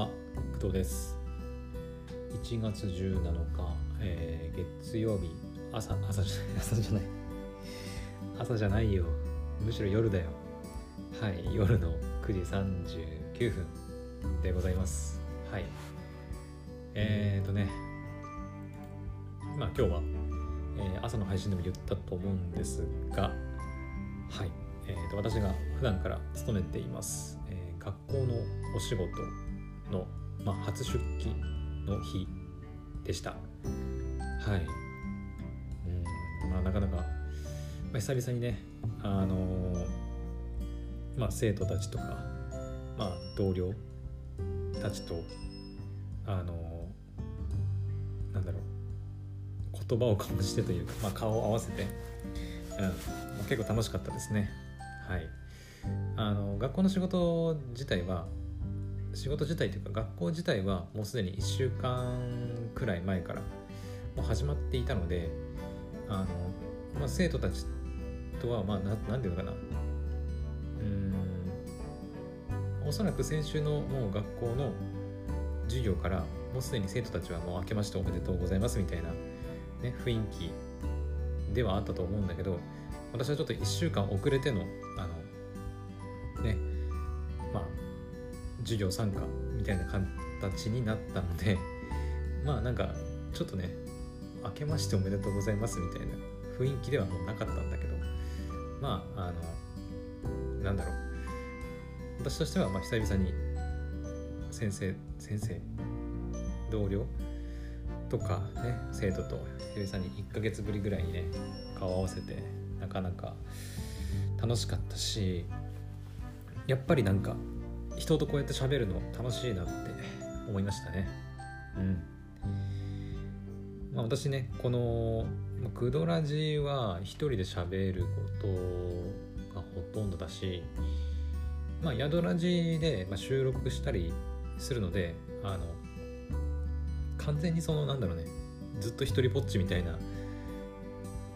は工藤です。1月17日、えー月曜日。朝朝じゃない 朝じゃない。朝じゃないよ。むしろ夜だよ。はい夜の9時39分でございます。はい。えーとね。まあ今日は、えー朝の配信でも言ったと思うんですがはい、えーと私が普段から勤めています、えー学校のお仕事の、まあ、初出勤の日でした。はい。うんまあなかなか、まあ、久々にねあのーまあ生徒たちとかまあ同僚たちとあのーなんだろう言葉を交わしてというか、まあ、顔を合わせて、うんまあ結構楽しかったですね。はい。あの学校の仕事自体は仕事自体というか学校自体はもうすでに1週間くらい前からもう始まっていたのであの、まあ、生徒たちとはまあななんていうのかな。うんおそらく先週のもう学校の授業からもうすでに生徒たちはもう明けましておめでとうございますみたいな、ね、雰囲気ではあったと思うんだけど私はちょっと1週間遅れてのあの授業参加みたいな形になったので まあなんかちょっとね明けましておめでとうございますみたいな雰囲気ではもうなかったんだけどまああのなんだろう。私としてはまあ久々に先生先生同僚とかね生徒と久々に1ヶ月ぶりぐらいにね顔を合わせてなかなか楽しかったしやっぱりなんか人とこうやって喋るの楽しいなって思いましたね。うん。まあ私ねこのクドラジは一人で喋ることがほとんどだしまあ宿ラジでまあ収録したりするのであの完全にそのなんだろうねずっと一人ぼっちみたいな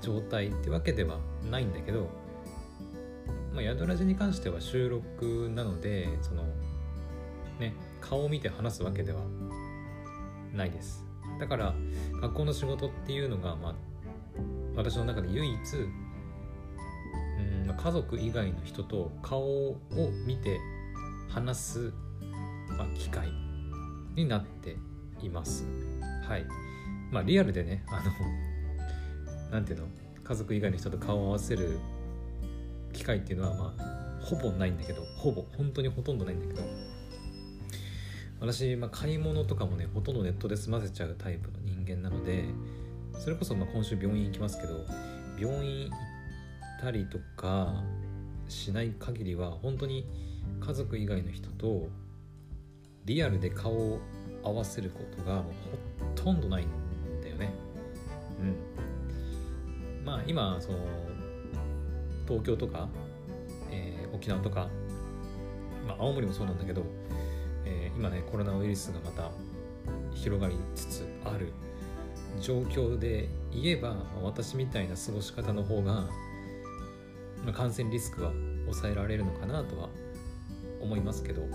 状態ってわけではないんだけど、まあ、宿ラジに関しては収録なのでそのね顔を見て話すわけではないです。だから学校の仕事っていうのが、まあ、私の中で唯一うん家族以外の人と顔を見て話す、まあ、機会になっています。はい。まあリアルでねあのなんていうの？家族以外の人と顔を合わせる機会っていうのはまあほぼないんだけどほぼ本当にほとんどないんだけど。私、まあ、買い物とかもねほとんどネットで済ませちゃうタイプの人間なのでそれこそまあ今週病院行きますけど病院行ったりとかしない限りは本当に家族以外の人とリアルで顔を合わせることがもうほとんどないんだよね。うん。まあ今その東京とか、えー沖縄とか、まあ、青森もそうなんだけど、えー今ねコロナウイルスがまた広がりつつある状況で言えば、私みたいな過ごし方の方が、まあ、感染リスクは抑えられるのかなとは思いますけどうん。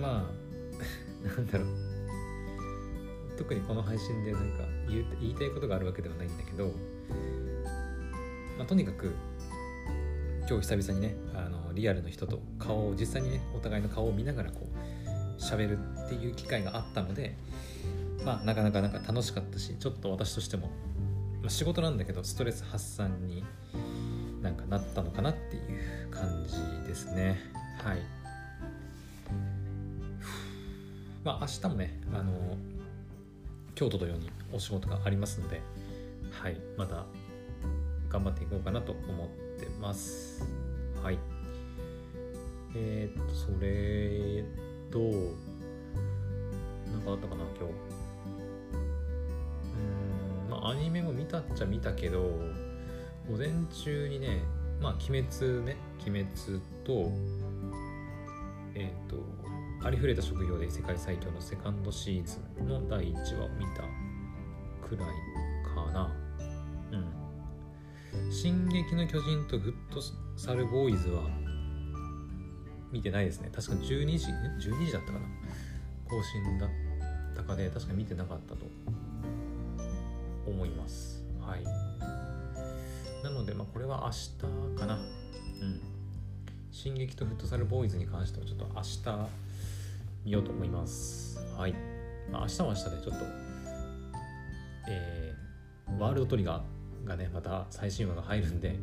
まあ なんだろう。特にこの配信でなんか言言いたいことがあるわけではないんだけど、まあ、とにかく今日久々にねあのリアルの人と顔を実際にねお互いの顔を見ながらこう喋るっていう機会があったのでまあなかなかなんか楽しかったしちょっと私としても、まあ、仕事なんだけどストレス発散になんかなったのかなっていう感じですね。はい。まあ明日もねあの京都のようにお仕事がありますのではいまた頑張っていこうかなと思ってます。はい。えー、っとそれと何かあったかな今日。うーんまあアニメも見たっちゃ見たけど午前中にねまあ鬼滅ね鬼滅とえーっとありふれた職業で世界最強のセカンドシーズンの第1話を見たくらいかな。うん。進撃の巨人とグッドサルボーイズは見てないですね。確か12時12時だったかな。更新だったかで確か見てなかったと思います。はい。なのでまあこれは明日かな。うん。進撃とフットサルボーイズに関してはちょっと明日見ようと思います。はい、まあ、明日は明日でちょっとえー、ワールドトリガーがねまた最新話が入るんで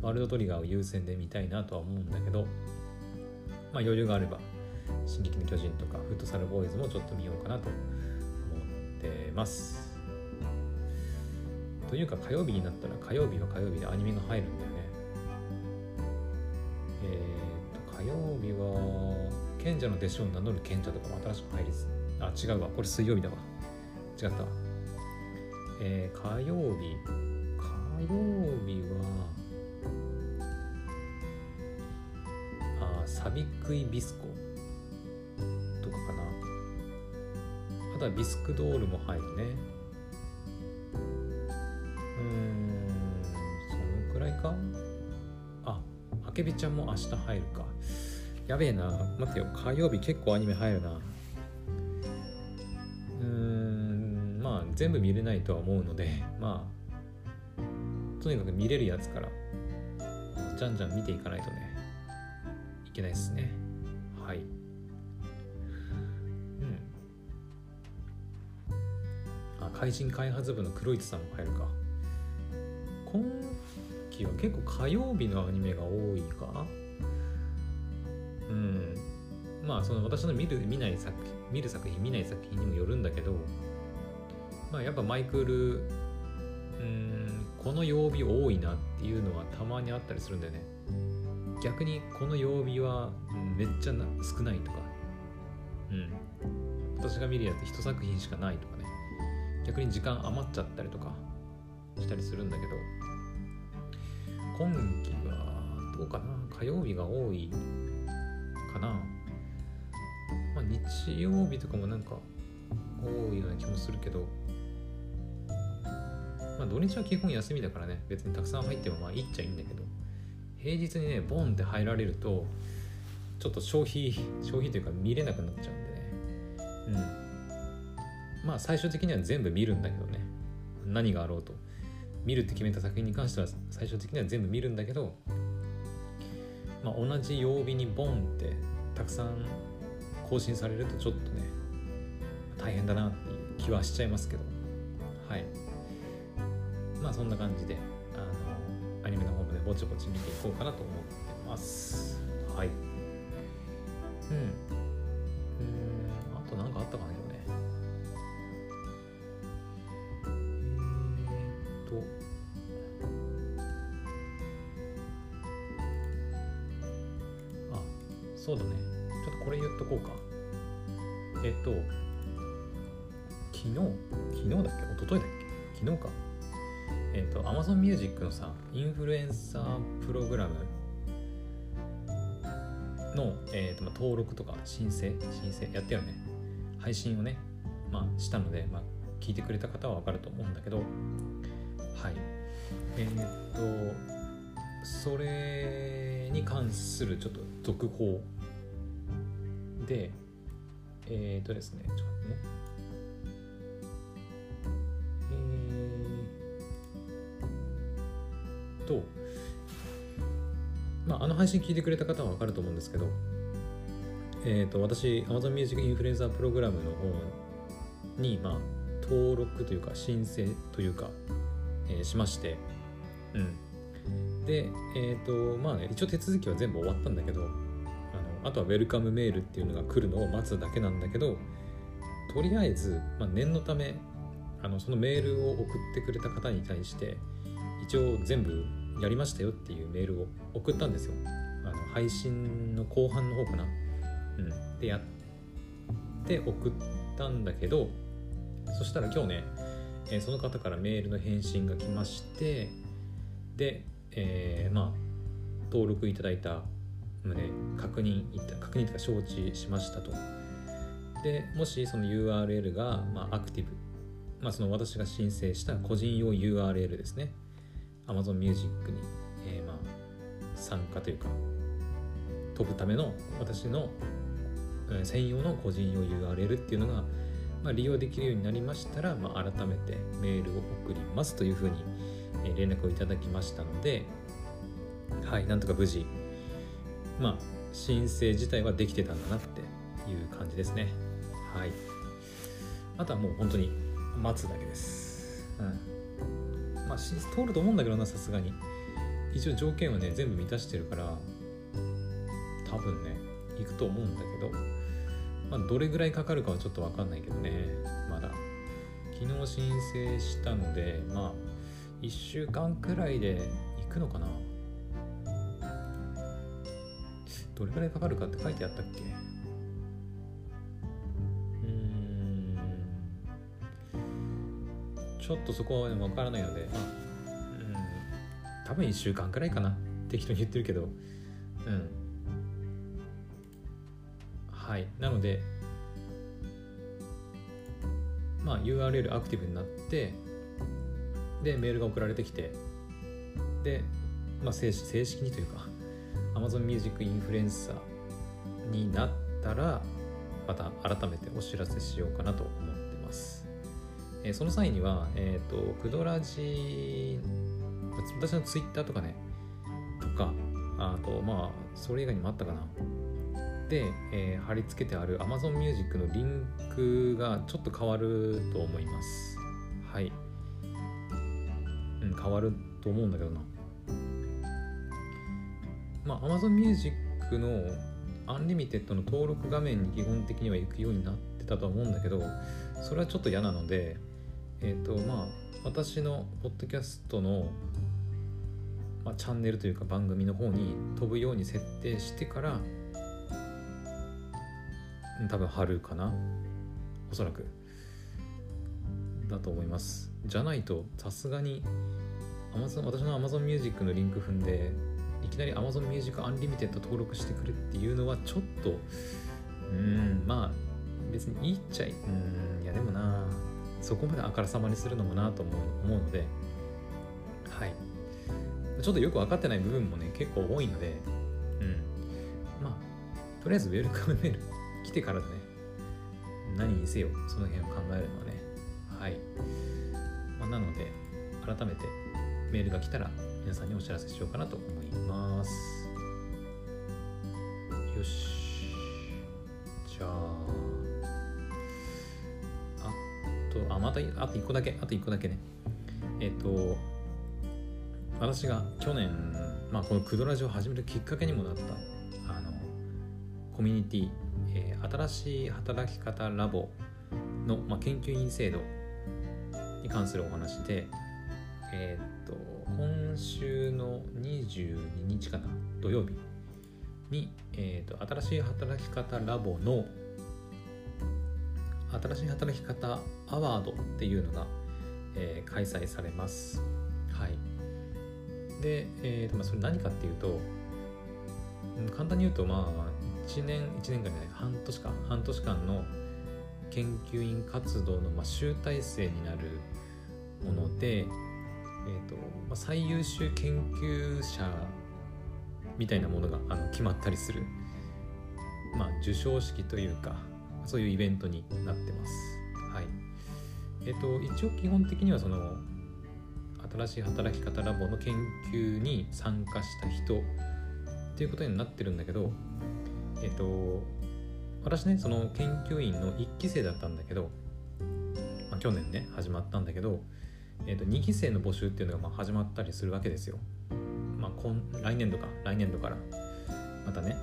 ワールドトリガーを優先で見たいなとは思うんだけどまあ余裕があれば「進撃の巨人」とか「フットサルボーイズ」もちょっと見ようかなと思ってます。というか火曜日になったら火曜日は火曜日でアニメが入るんだよね。えっ、と火曜日は賢者の弟子を名乗る賢者とかも新しく入りあ違うわ。これ水曜日だわ。違ったわ。えー、火曜日。火曜日はあサビクイビスコ。とかかな。あとはビスクドールも入るね。うんそのくらいか。ああけびちゃんも明日入るか。やべえな。待ってよ。火曜日結構アニメ入るな。全部見れないとは思うのでまあとにかく見れるやつからじゃんじゃん見ていかないとねいけないですね。はい。うん。あ怪人開発部の黒市さんも入るか。今期は結構火曜日のアニメが多いか。うん。まあその私の見る見ない作品見る作品見ない作品にもよるんだけどまあやっぱマイクルうんこの曜日多いなっていうのはたまにあったりするんだよね。逆にこの曜日はめっちゃ少ないとか。うん。私が見るやつ一作品しかないとかね。逆に時間余っちゃったりとかしたりするんだけど。今期はどうかな？火曜日が多いかな。まあ日曜日とかもなんか多いような気もするけど。まあ土日は基本休みだからね別にたくさん入ってもまあいいっちゃいいんだけど平日にねボンって入られるとちょっと消費消費というか見れなくなっちゃうんでね。うん。まあ最終的には全部見るんだけどね。何があろうと。見るって決めた作品に関しては最終的には全部見るんだけどまあ、同じ曜日にボンってたくさん更新されるとちょっとね大変だなっていう気はしちゃいますけど。はいまあそんな感じであのアニメの方もねぼちぼち見ていこうかなと思ってます。はい。うん。うん。あと何かあったかなよね。えー、っと。そうだね。ちょっとこれ言っとこうか。えっと昨日昨日だっけ？一昨日だっけ？昨日かえっと Amazon Music のさインフルエンサープログラムの、えーとまあ、登録とか申請申請やったよね。配信をねまあしたので、まあ、聞いてくれた方はわかると思うんだけど。はい。えー、っとそれに関するちょっと続報で、えっ、ー、とですね、ちょっとね。と、まあ、あの配信聞いてくれた方はわかると思うんですけど、え、ー、と、私、Amazon Music インフルエンサープログラムの方に、まあ、登録というか、申請というか、えー、しまして、うん。で、えっ、ー、と、まあね、一応手続きは全部終わったんだけど、あとはウェルカムメールっていうのが来るのを待つだけなんだけどとりあえず、まあ、念のためあのそのメールを送ってくれた方に対して一応全部やりましたよっていうメールを送ったんですよ。あの配信の後半の方かな。うん。でやって送ったんだけどそしたら今日ね、えー、その方からメールの返信が来ましてで、えー、まあ登録いただいた旨確認いた確認とか承知しましたと。でもしその URL が、まあ、アクティブ、まあ、その私が申請した個人用 URL ですね。Amazon Music に、えー、まあ参加というか飛ぶための私の専用の個人用 URL っていうのが、まあ、利用できるようになりましたら、まあ、改めてメールを送りますというふうに連絡をいただきましたのではいなんとか無事まあ申請自体はできてたんだなっていう感じですね。はい。あとはもう本当に待つだけです。うん。まあ通ると思うんだけどなさすがに。一応条件はね全部満たしてるから多分ね行くと思うんだけど、まあ、どれぐらいかかるかはちょっと分かんないけどねまだ。昨日申請したのでまあ1週間くらいで行くのかな。どれくらいかかるかって書いてあったっけ？ちょっとそこは分からないのでまあうん。多分1週間くらいかな。適当に言ってるけど。うん。はい。なのでまあ URL アクティブになってでメールが送られてきてで、まあ、正正式にというか Amazon Music インフルエンサーになったらまた改めてお知らせしようかなと思って。えー、その際には、えっ、ー、と、クドラジ私の Twitter とかね、とか、あと、まあ、それ以外にもあったかな。で、えー、貼り付けてある Amazon Music のリンクがちょっと変わると思います。はい。うん、変わると思うんだけどな。まあ、Amazon Music のアンリミテッドの登録画面に基本的には行くようになってたと思うんだけどそれはちょっと嫌なのでえっ、ー、とまあ私のポッドキャストの、まあ、チャンネルというか番組の方に飛ぶように設定してから多分貼るかな。おそらく。だと思います。じゃないとさすがに Amazon 私の Amazon Music のリンク踏んでいきなり Amazon Music Unlimited 登録してくれっていうのはちょっとうんまあ別にいいっちゃいうんいやでもなそこまであからさまにするのもなと思うのではい。ちょっとよく分かってない部分もね結構多いのでうん。まあとりあえずウェルカムメール来てからだね。何にせよその辺を考えるのはね。はい、まあ、なので改めてメールが来たら皆さんにお知らせしようかなと思います。よし。じゃあとあまたあと1個だけあと1個だけね。えっ、と私が去年、まあ、このクドラジオを始めるきっかけにもなったあのコミュニティ、えー、新しい働き方ラボの、まあ、研究員制度に関するお話で、えっ、と今週の22日かな土曜日に、えーと、新しい働き方ラボの新しい働き方アワードっていうのが、えー、開催されます。はい。で、えーとまあ、それ何かっていうと、簡単に言うと、まあ、1年、1年間じゃない、半年間、半年間の研究員活動の、まあ、集大成になるもので、えーとまあ、最優秀研究者みたいなものがあの決まったりする、まあ、授賞式というかそういうイベントになってます。はいえーと、一応基本的にはその新しい働き方ラボの研究に参加した人っていうことになってるんだけど、えっ、ー、と私ねその研究員の1期生だったんだけど、まあ、去年ね始まったんだけどえーと、2期生の募集っていうのがまあ始まったりするわけですよ。まあ、今来年度か来年度からまたね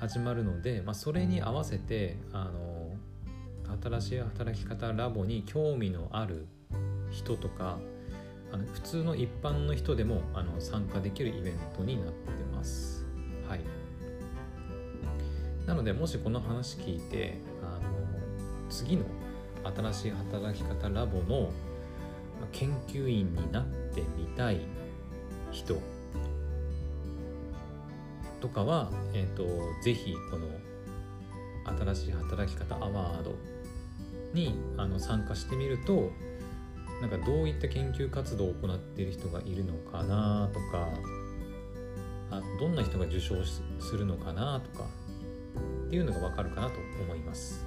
始まるので、まあ、それに合わせてあの新しい働き方ラボに興味のある人とかあの普通の一般の人でもあの参加できるイベントになってます。はい、なのでもしこの話聞いてあの次の新しい働き方ラボの研究員になってみたい人とかは、えーと、ぜひこの新しい働き方アワードにあの参加してみるとなんかどういった研究活動を行っている人がいるのかなとかあどんな人が受賞するのかなとかっていうのが分かるかなと思います。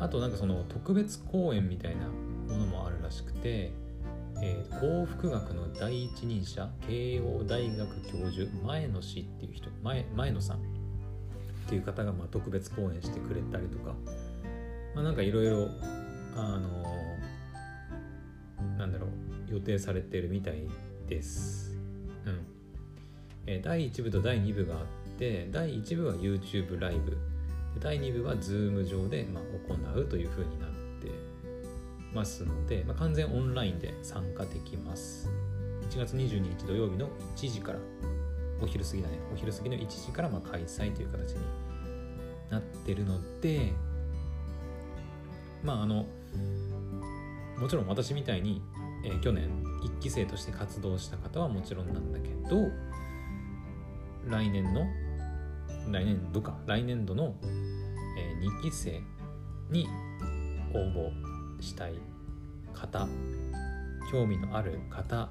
あとなんかその特別講演みたいなものもあるらしくて、えー、幸福学の第一人者慶応大学教授前野氏っていう人前前野さん。っていう方がまあ特別講演してくれたりとか、まあ、なんかいろいろあのー、なんだろう予定されてるみたいです。うん。えー、第1部と第2部があって第1部は YouTube ライブ。第2部は Zoom 上で、まあ、行うというふうになってますので、まあ、完全オンラインで参加できます。1月22日土曜日の1時からお昼過ぎだね。お昼過ぎの1時からま開催という形になってるのでまああのもちろん私みたいに、えー、去年1期生として活動した方はもちろんなんだけど来年の来年度か来年度の、えー、2期生に応募したい方興味のある方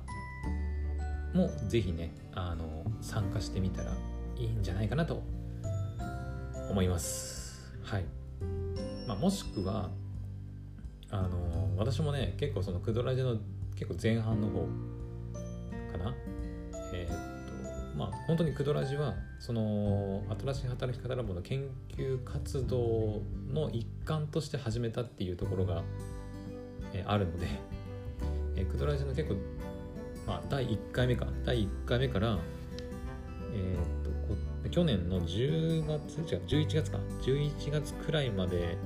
もぜひねあの参加してみたらいいんじゃないかなと思います。はい、まあ、もしくはあの私もね結構そのクドラジの結構前半の方かな。えー、まあ本当にクドラジはその新しい働き方ラボの研究活動の一環として始めたっていうところが、え、あるので、えー、クドラジの結構、まあ、第1回目か。第1回目から、えー、っと去年の10月違う11月か。11月くらいまで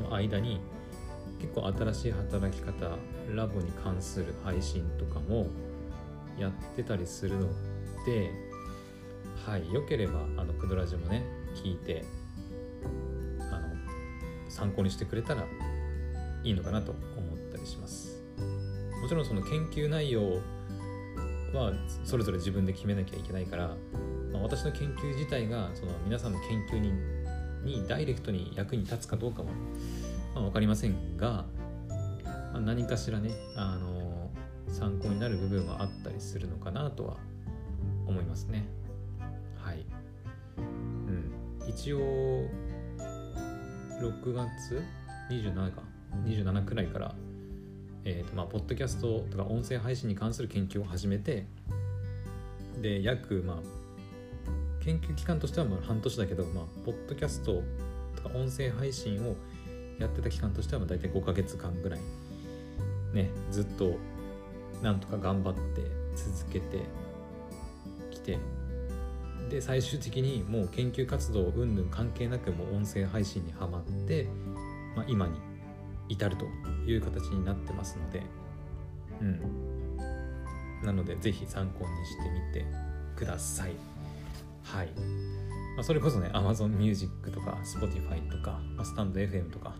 の間に結構新しい働き方ラボに関する配信とかもやってたりするのではいよければあのクドラジもね聞いてあの参考にしてくれたらいいのかなと思ったりします。もちろんその研究内容はそれぞれ自分で決めなきゃいけないから、まあ、私の研究自体がその皆さんの研究ににダイレクトに役に立つかどうかは、まあ、分かりませんが、まあ、何かしらねあの参考になる部分はあったりするのかなとは思いますね。はい。うん。一応6月？27か。27くらいからえーとまあ、ポッドキャストとか音声配信に関する研究を始めてで約まあ研究期間としてはまあ半年だけど、まあ、ポッドキャストとか音声配信をやってた期間としてはまあ大体5ヶ月間ぐらいねずっとなんとか頑張って続けてきてで最終的にもう研究活動云々関係なくもう音声配信にはまって、まあ、今に至るという形になってますのでうん。なので是非参考にしてみてください。はい、まあ、それこそね Amazon Music とか Spotify とか、まあ、スタンド FM とか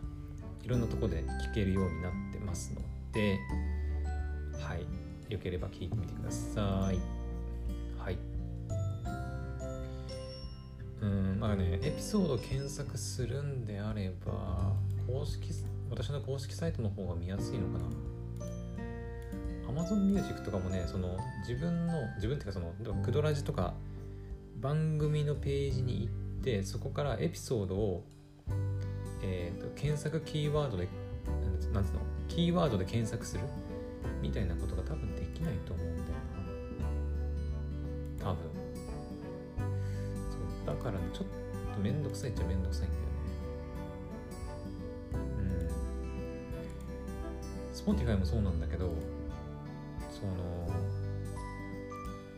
いろんなとこで聴けるようになってますのではい。よければ聞いてみてください。はい。うん。まあねエピソード検索するんであれば公式私の公式サイトの方が見やすいのかな。Amazon Music とかもねその自分の自分っていうかそのクドラジとか番組のページに行ってそこからエピソードを、えーと、検索キーワードでなんつうのキーワードで検索するみたいなことが多分できないと思うんだよな。多分。そう。だから、ね、ちょっとめんどくさいっちゃめんどくさいんだよ Spotify もそうなんだけどその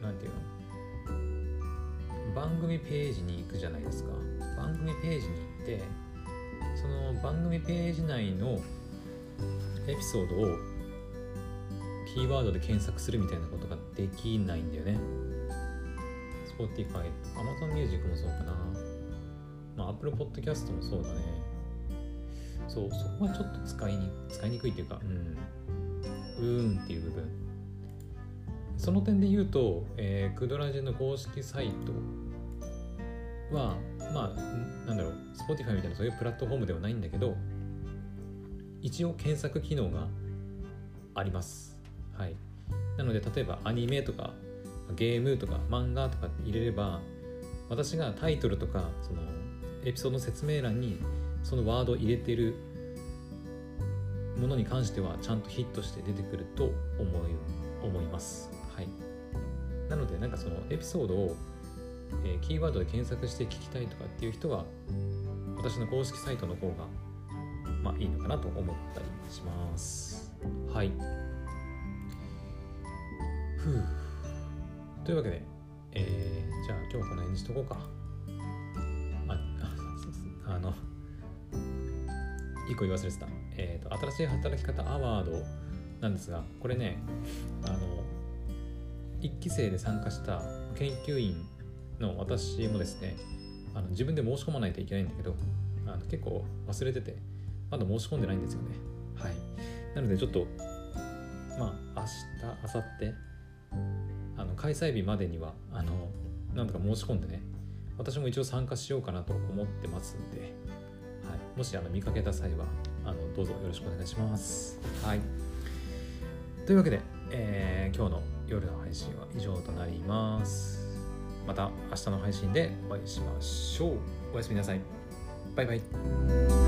なんていうの？番組ページに行くじゃないですか番組ページに行ってその番組ページ内のエピソードをキーワードで検索するみたいなことができないんだよね。Spotify、Amazon Music もそうかな。まあ、Apple Podcast もそうだね。そう、そこがちょっと使いに使いにくいっていうか、うん、うーんっていう部分。その点で言うと、えー、クドラジの公式サイトは、まあ、なんだろう、Spotify みたいなそういうプラットフォームではないんだけど、一応検索機能があります。はい、なので例えばアニメとかゲームとか漫画とか入れれば私がタイトルとかそのエピソードの説明欄にそのワードを入れてるものに関してはちゃんとヒットして出てくると思い思います。はい、なのでなんかそのエピソードを、えー、キーワードで検索して聞きたいとかっていう人は私の公式サイトの方がまあいいのかなと思ったりします。はい。ふう。というわけで、えー、じゃあ今日はこの辺にしとこうか。個言い忘れてた。えっ、ー、と、新しい働き方アワードなんですが、これね、あの、一期生で参加した研究員の私もですね、あの自分で申し込まないといけないんだけど、あの結構忘れてて、まだ申し込んでないんですよね。はい。なのでちょっと、まあ、明日、明後日、あの開催日までには、あの、なんとか申し込んでね、私も一応参加しようかなと思ってますんで、はい、もしあの見かけた際はあのどうぞよろしくお願いします。はい、というわけで、えー、今日の夜の配信は以上となります。また明日の配信でお会いしましょう。おやすみなさい。バイバイ。